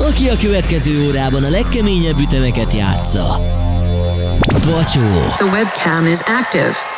aki a következő órában a legkeményebb ütemeket játsza. Bocsó. The webcam is active.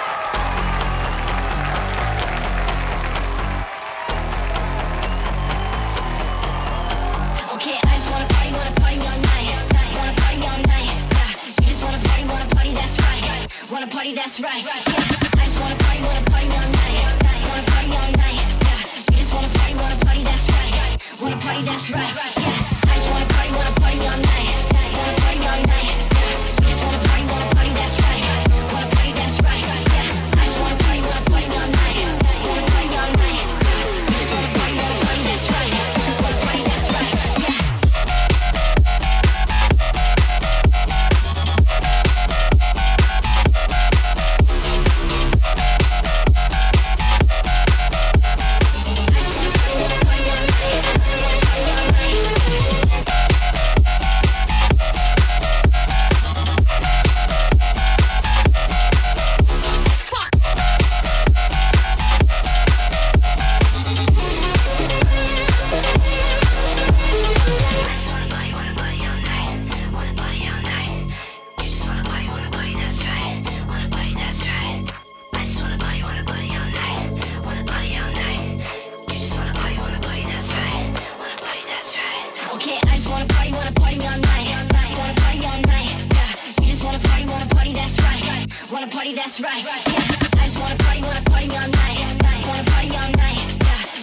that's right. Yeah. I just wanna party, wanna party all night. Wanna party all night.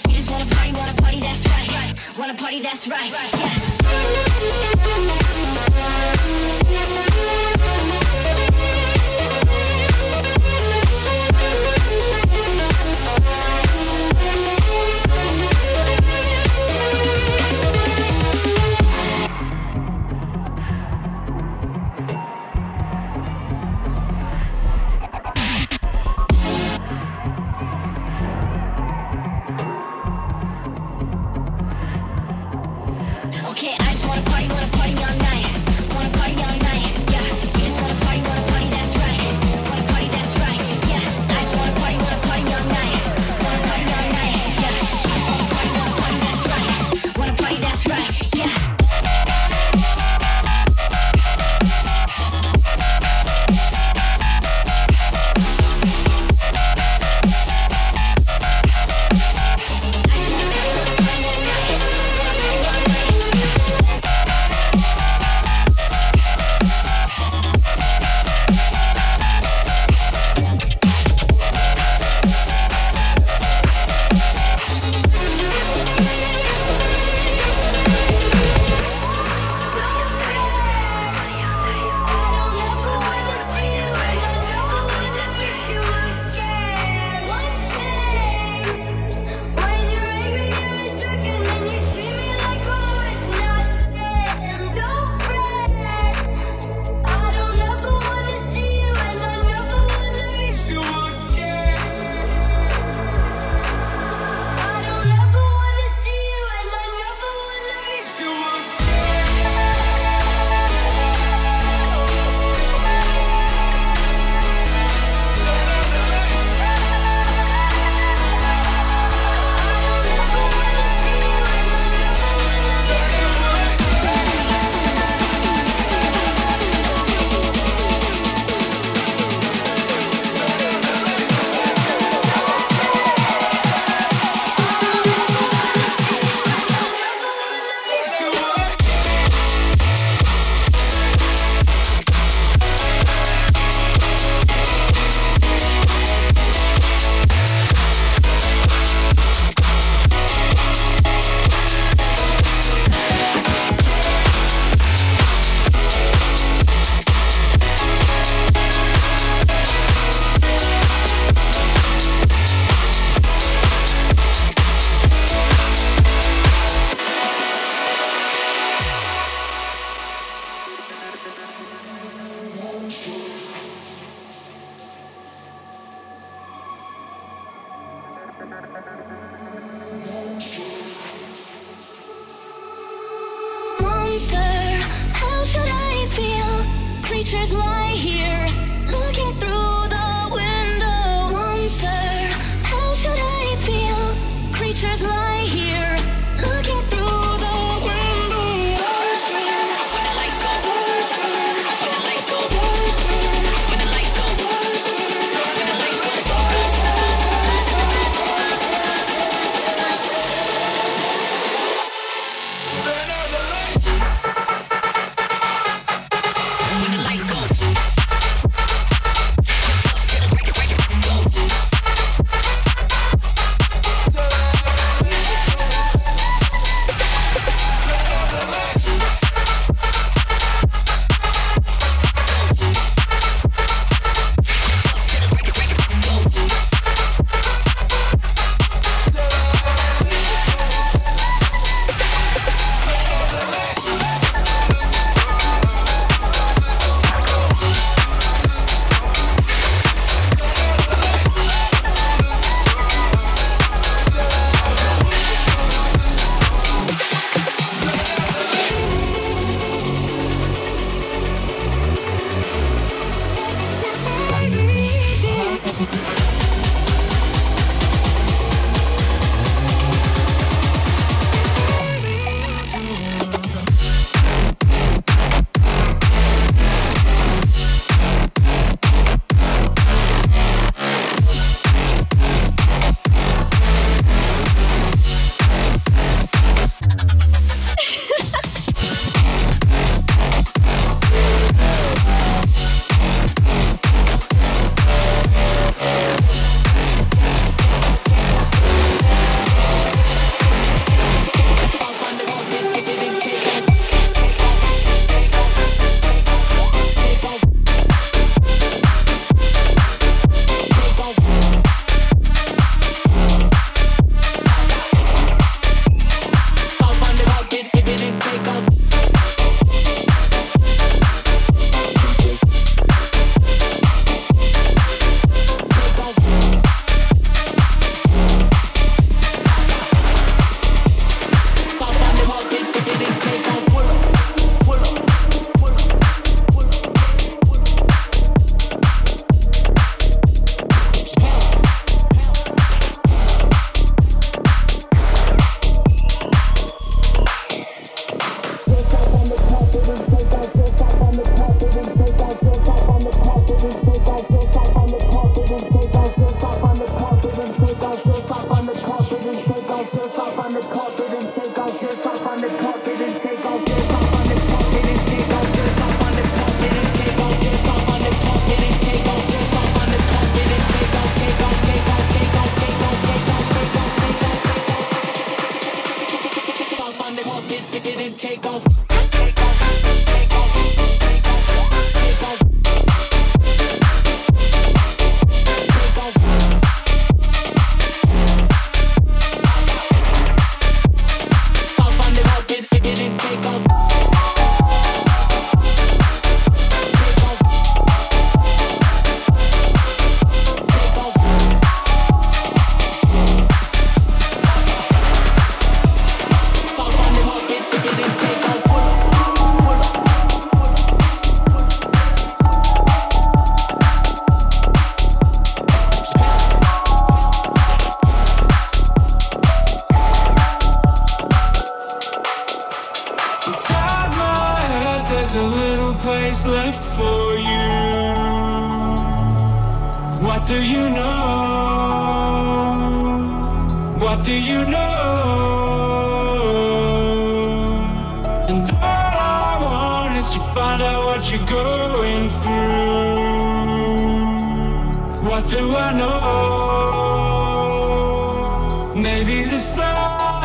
You just wanna party, wanna party, that's right. Wanna party, that's right. Yeah.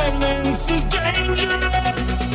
silence is dangerous.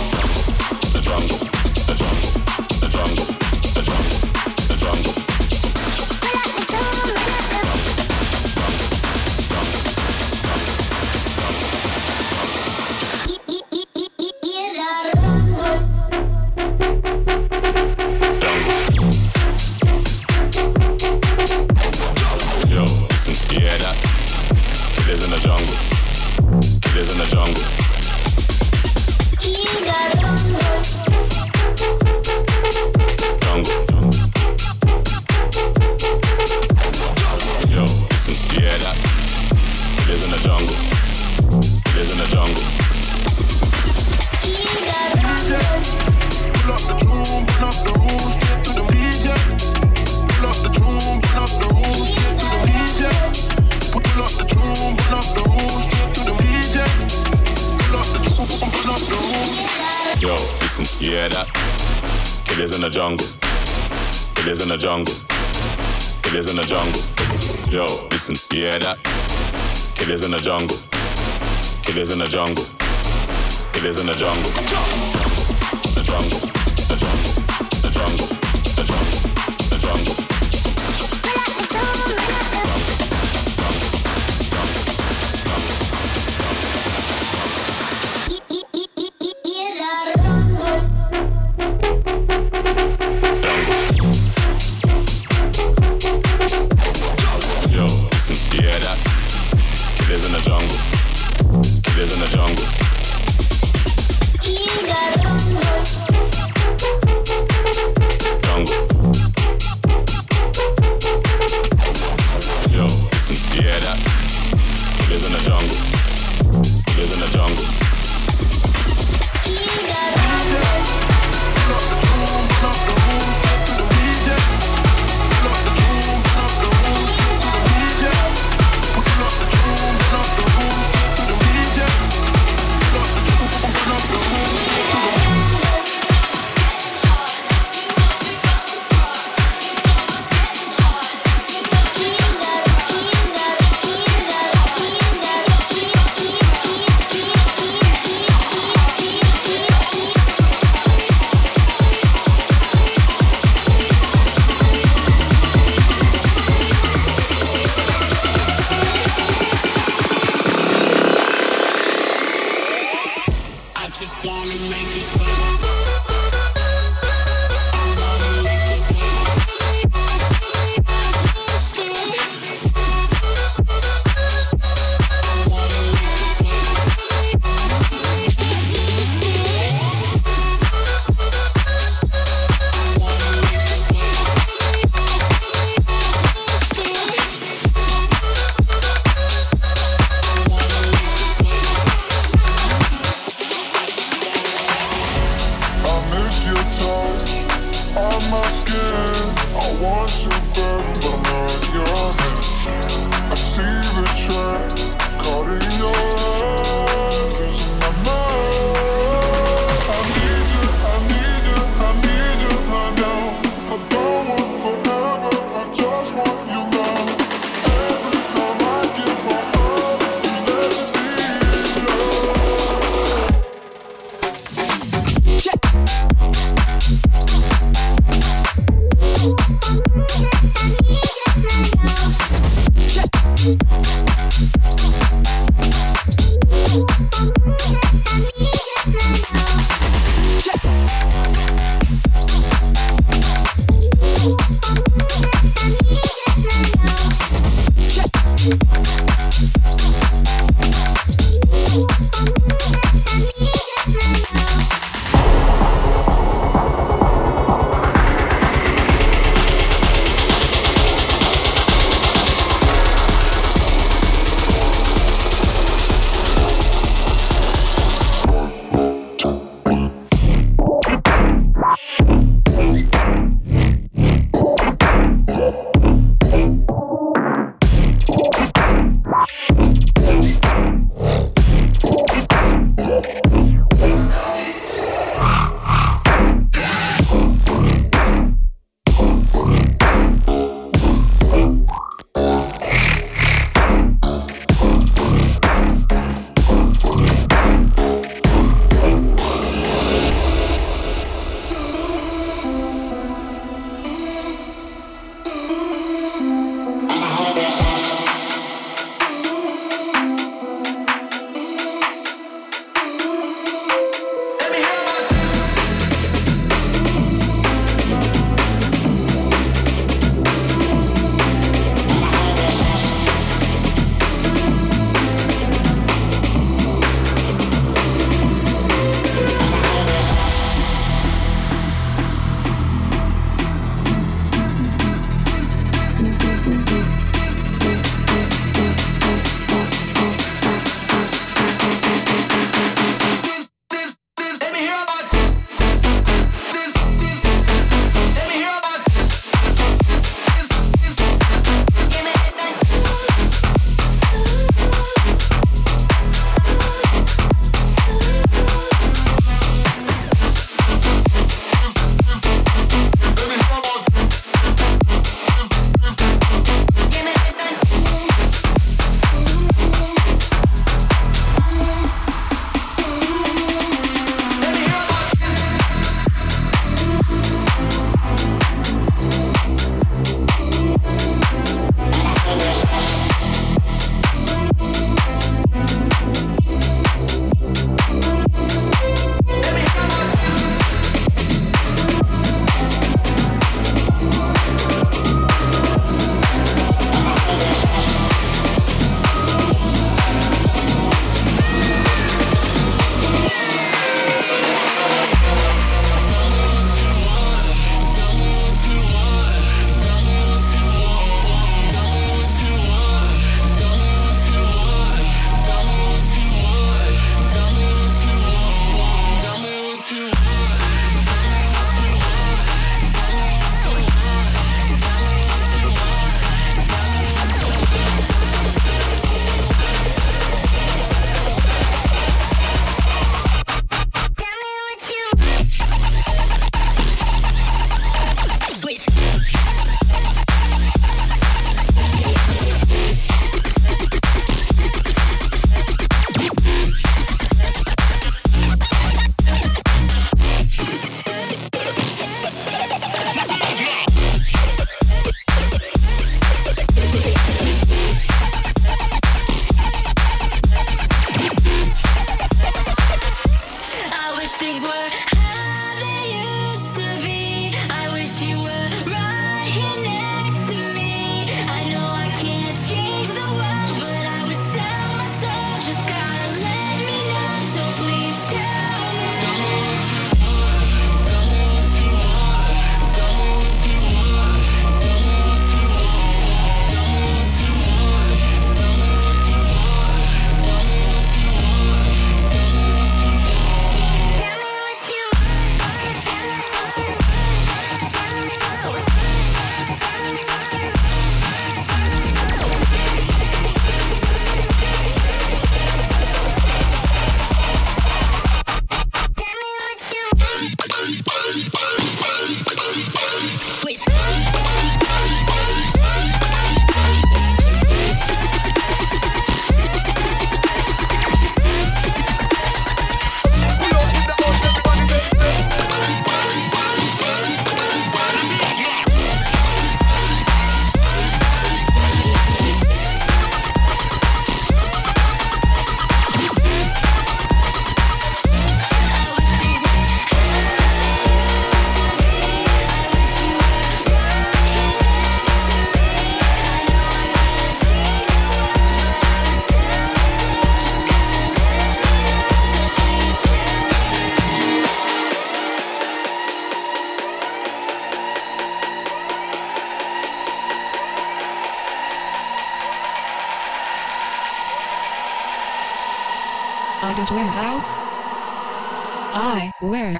Up in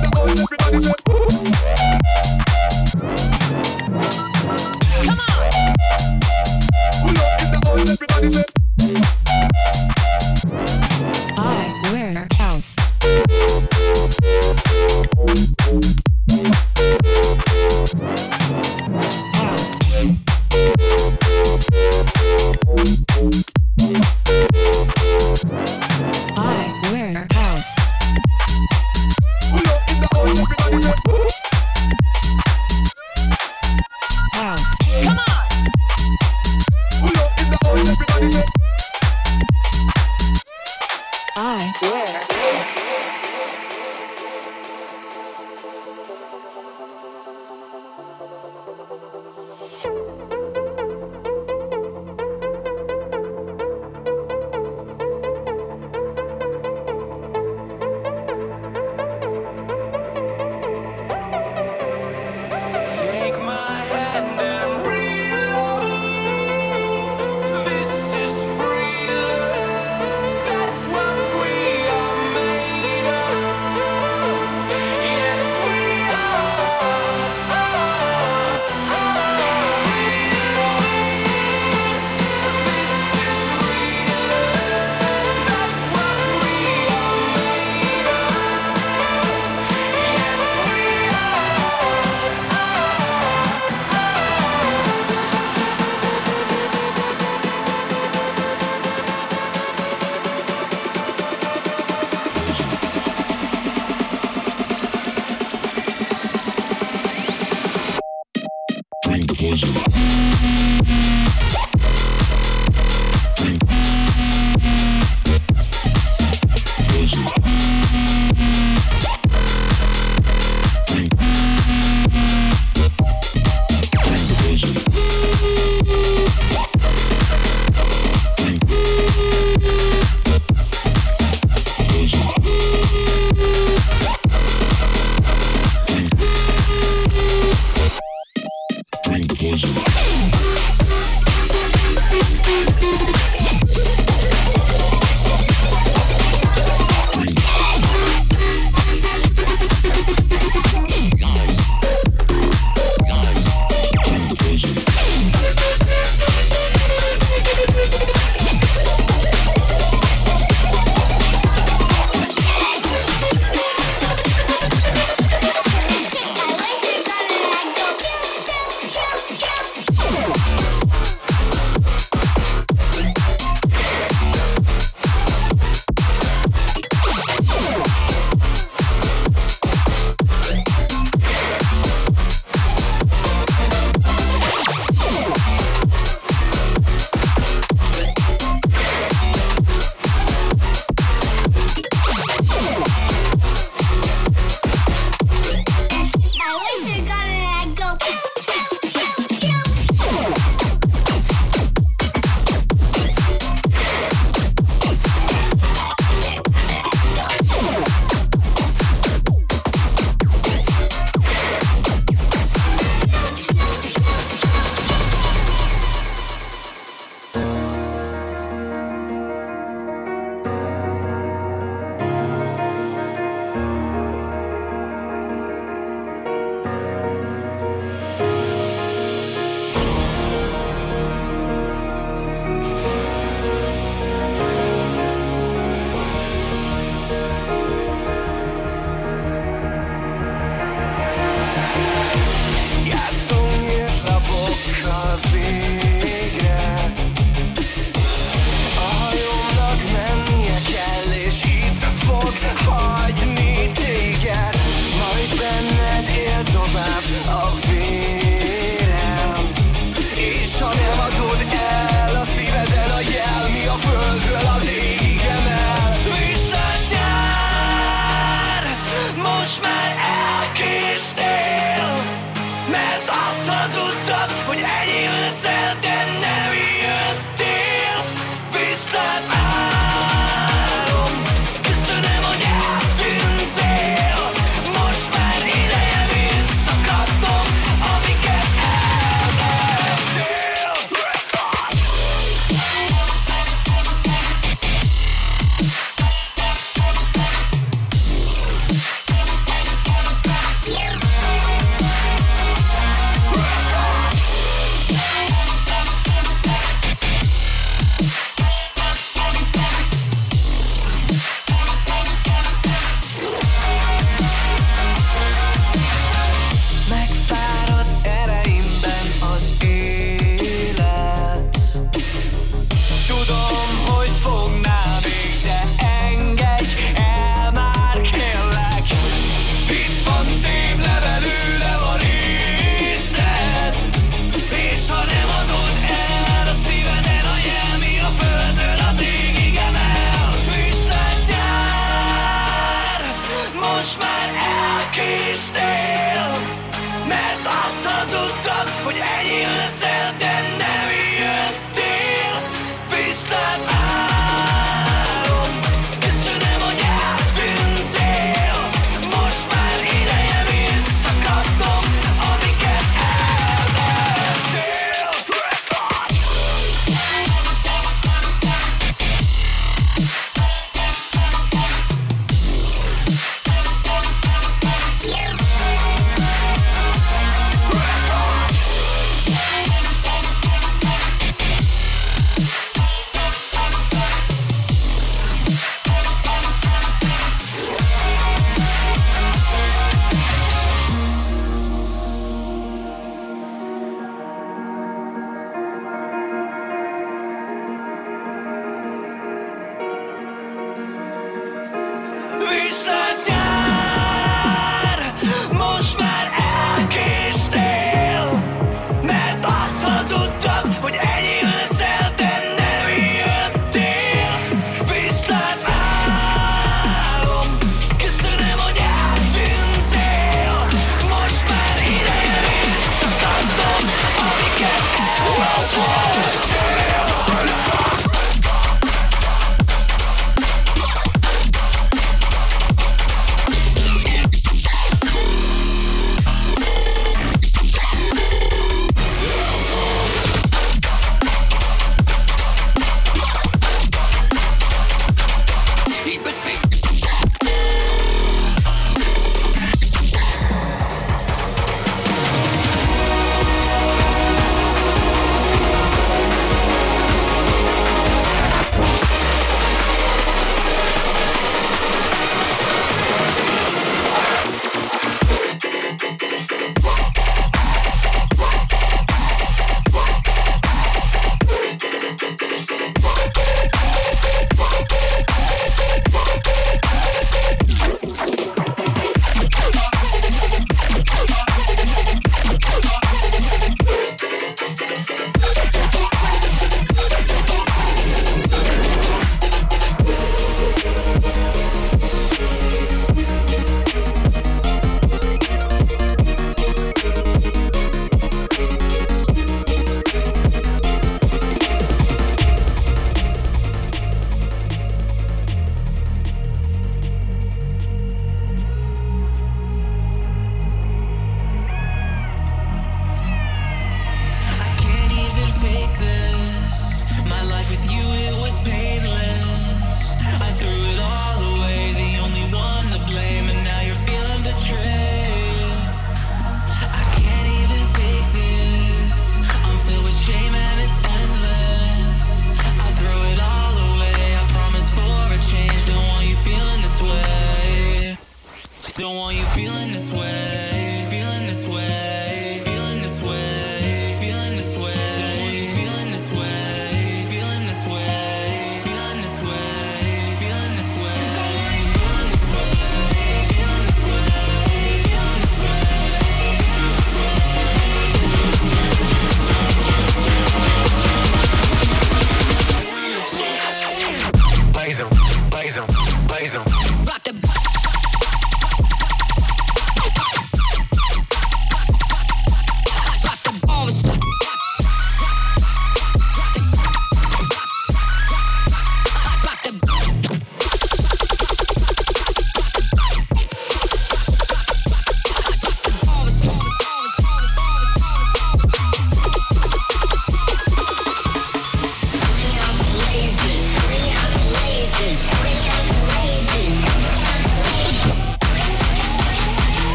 the house, everybody.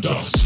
Dust.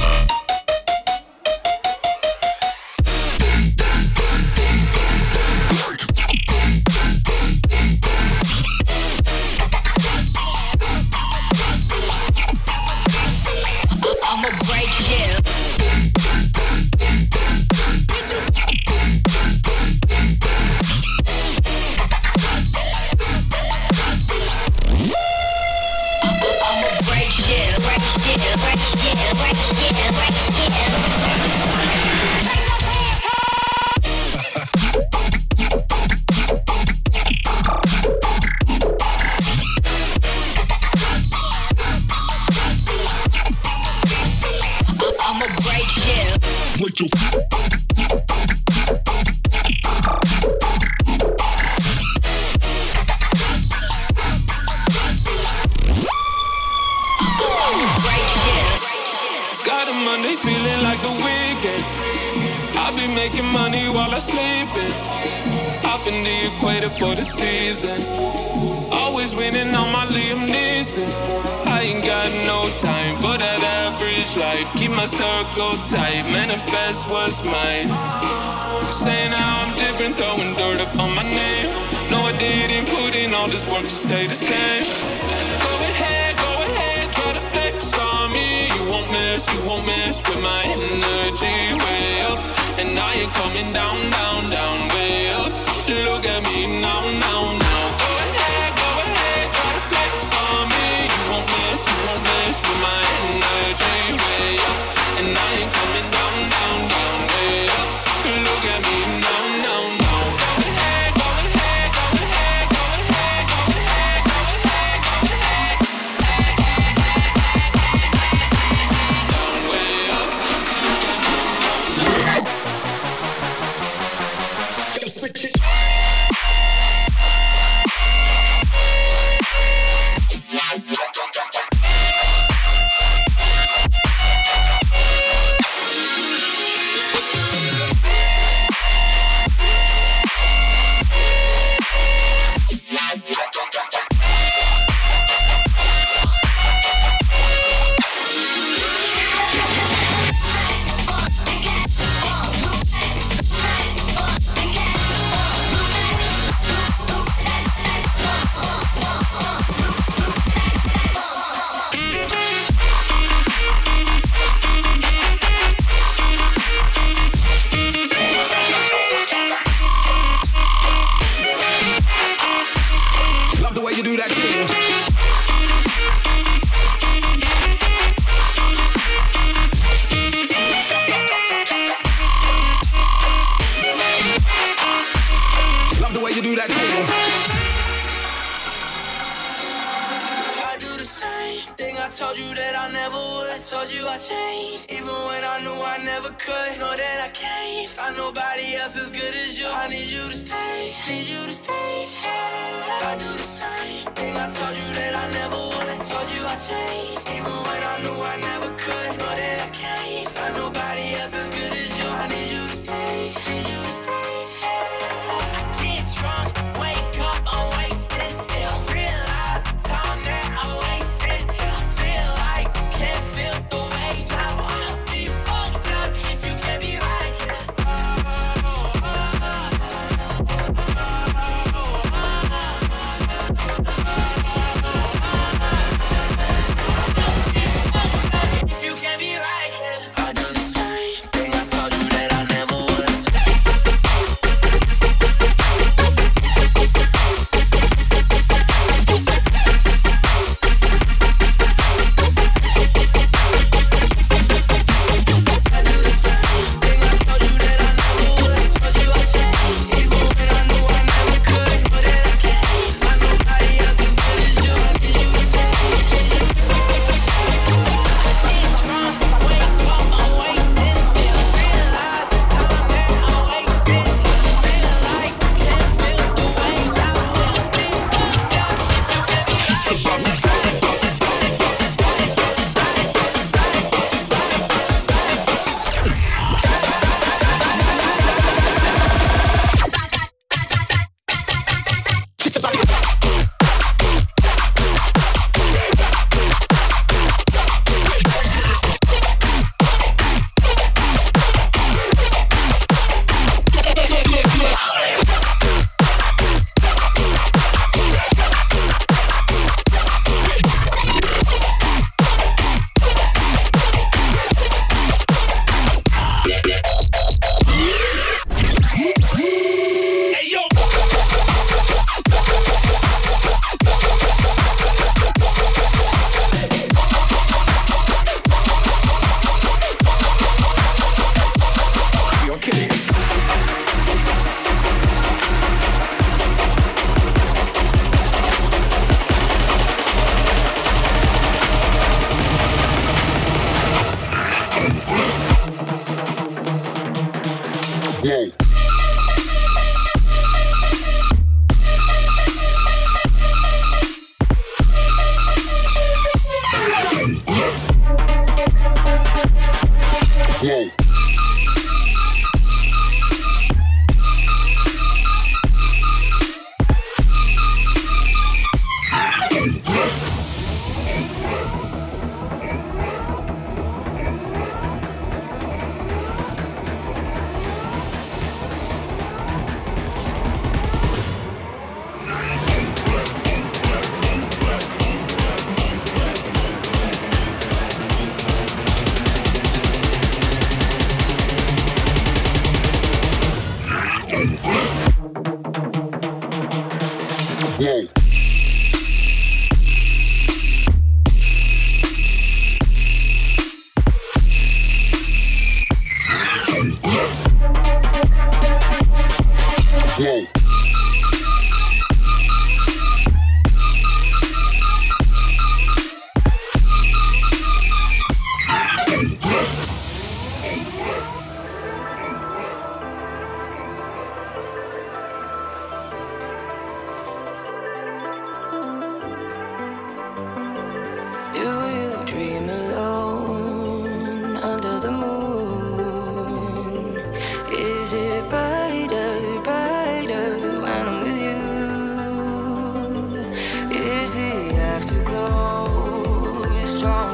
I'll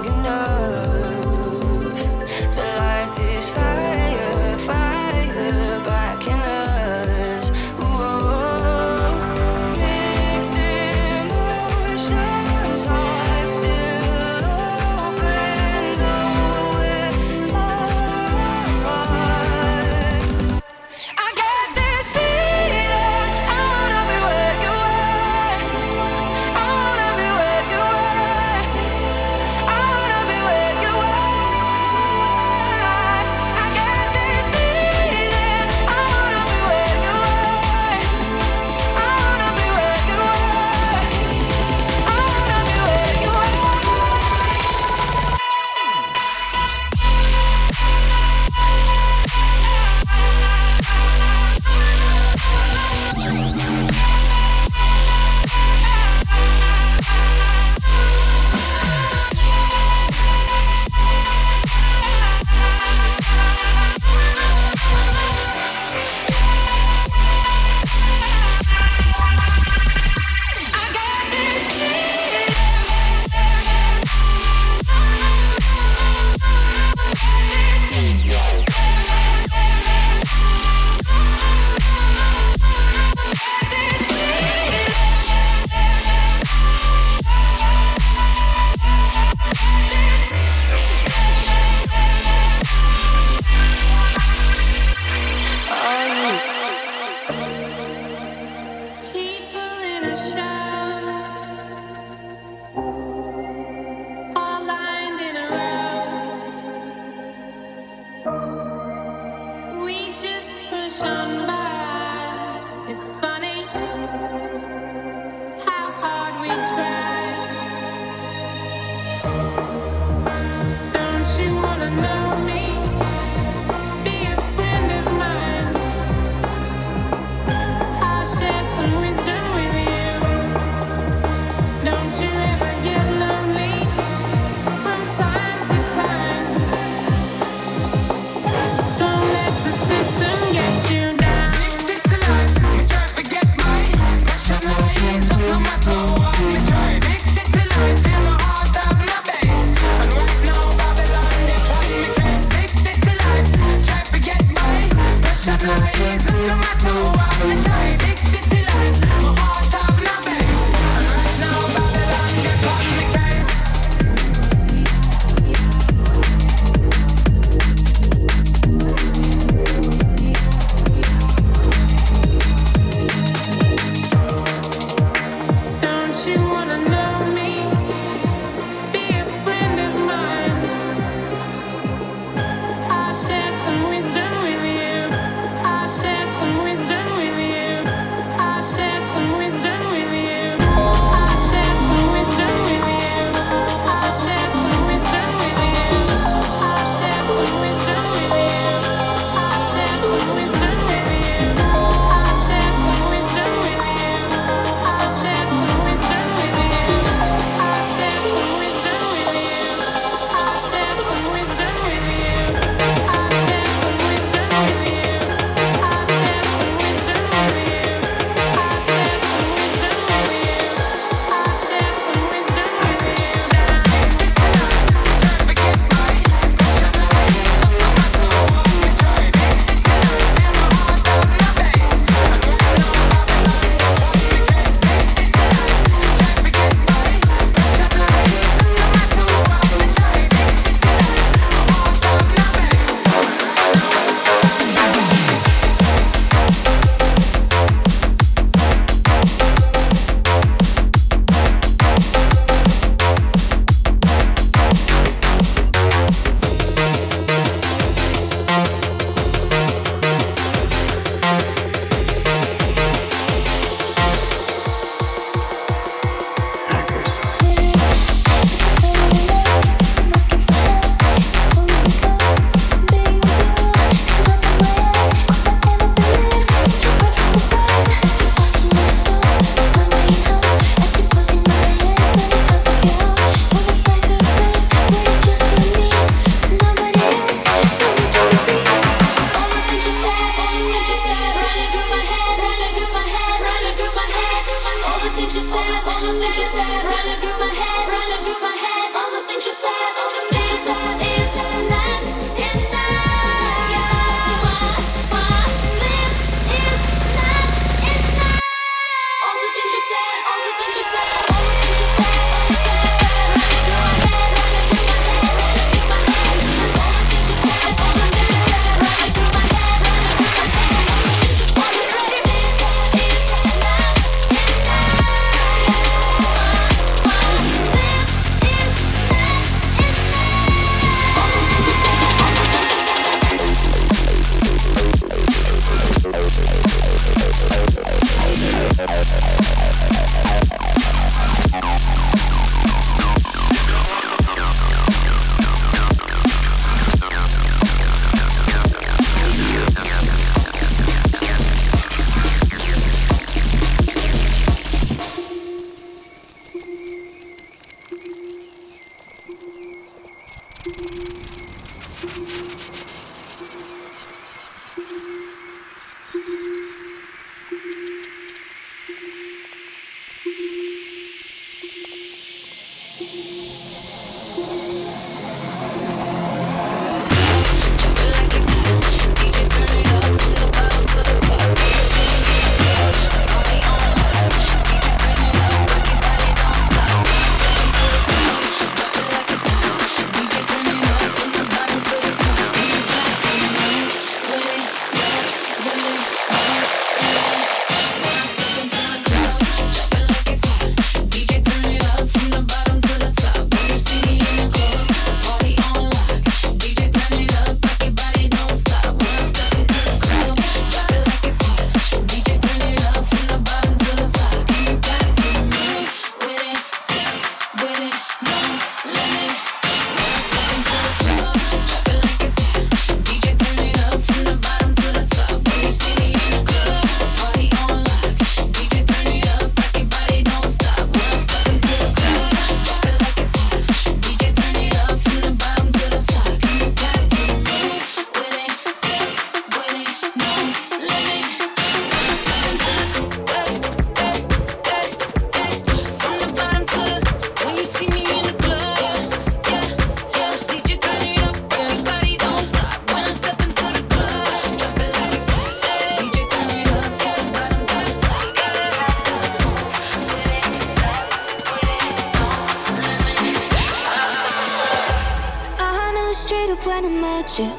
met you.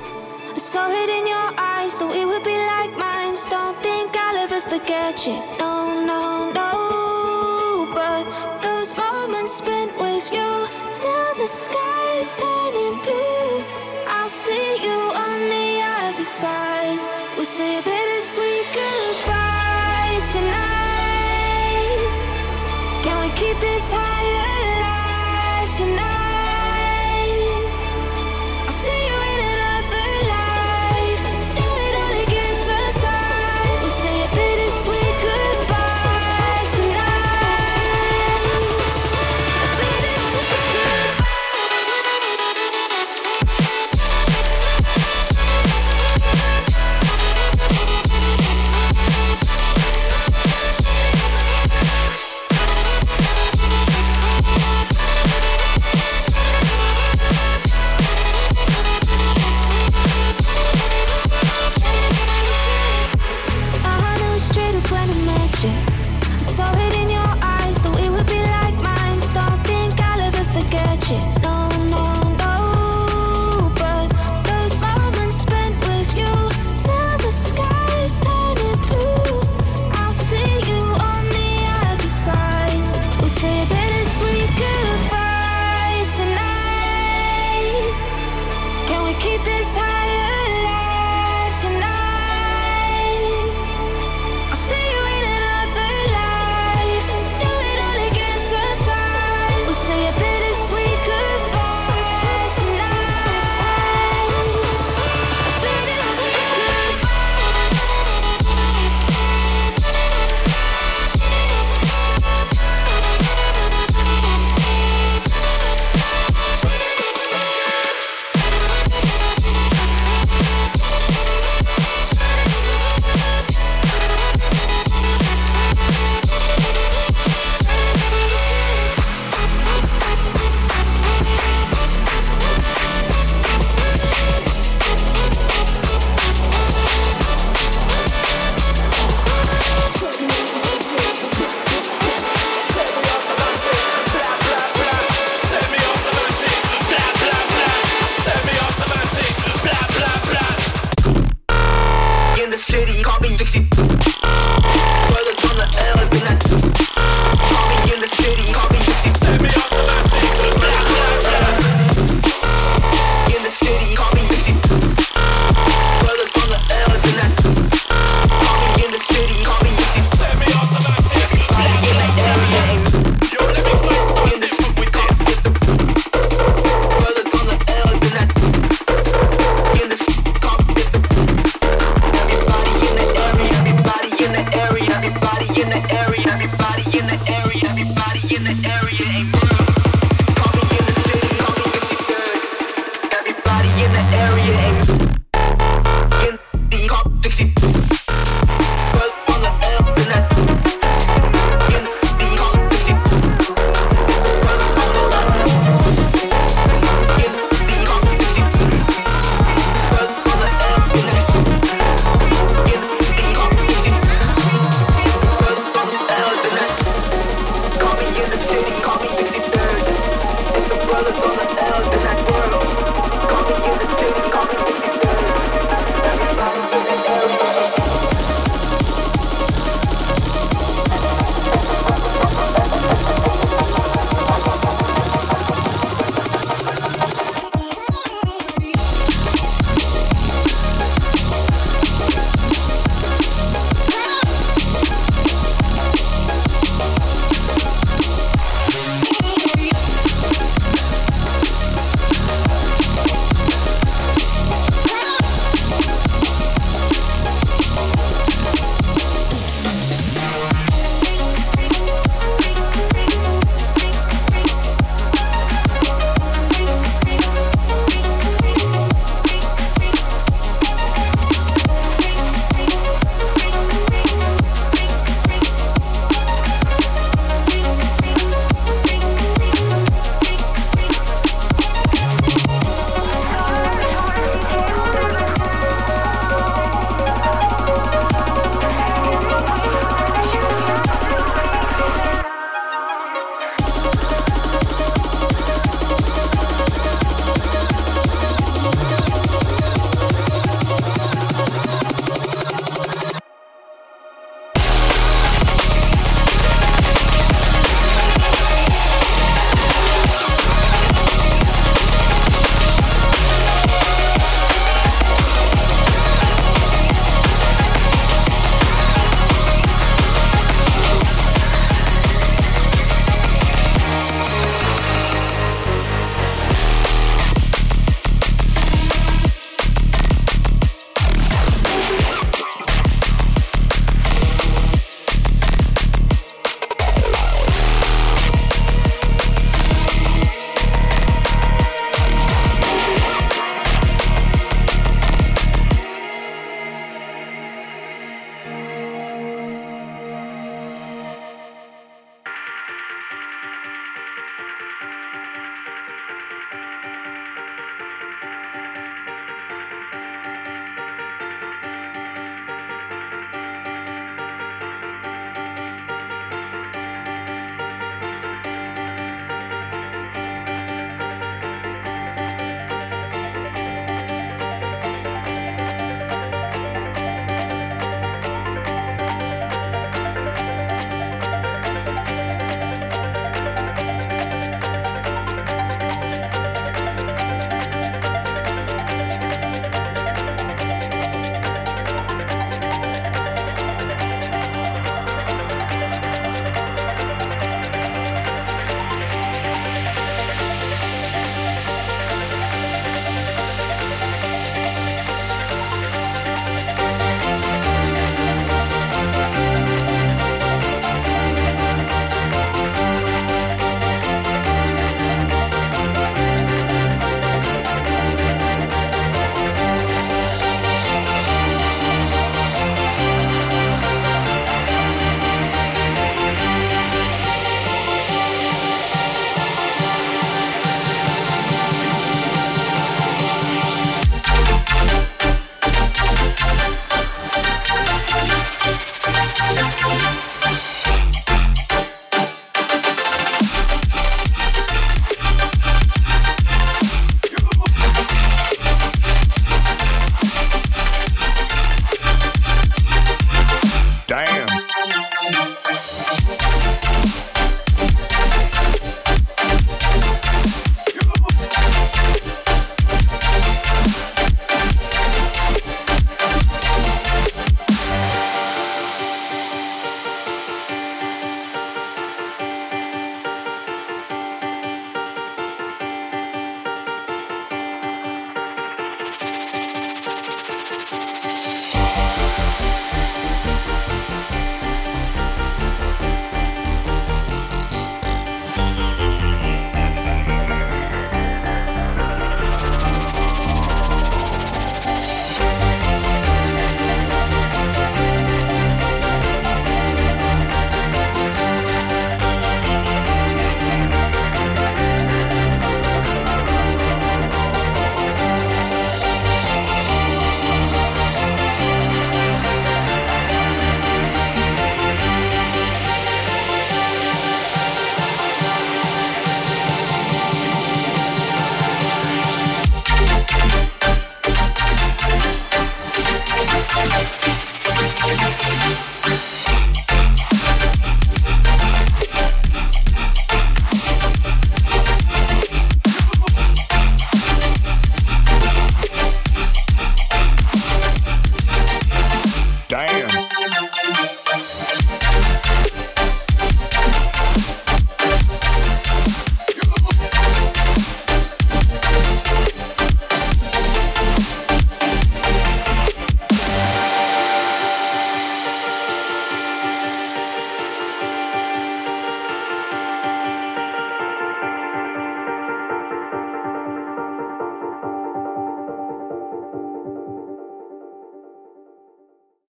I saw it in your eyes that we would be like minds. Don't think I'll ever forget you. No, no, no. But those moments spent with you till the sky's turning blue. I'll see you on the other side. We'll say a bittersweet goodbye tonight. Can we keep this high alive tonight?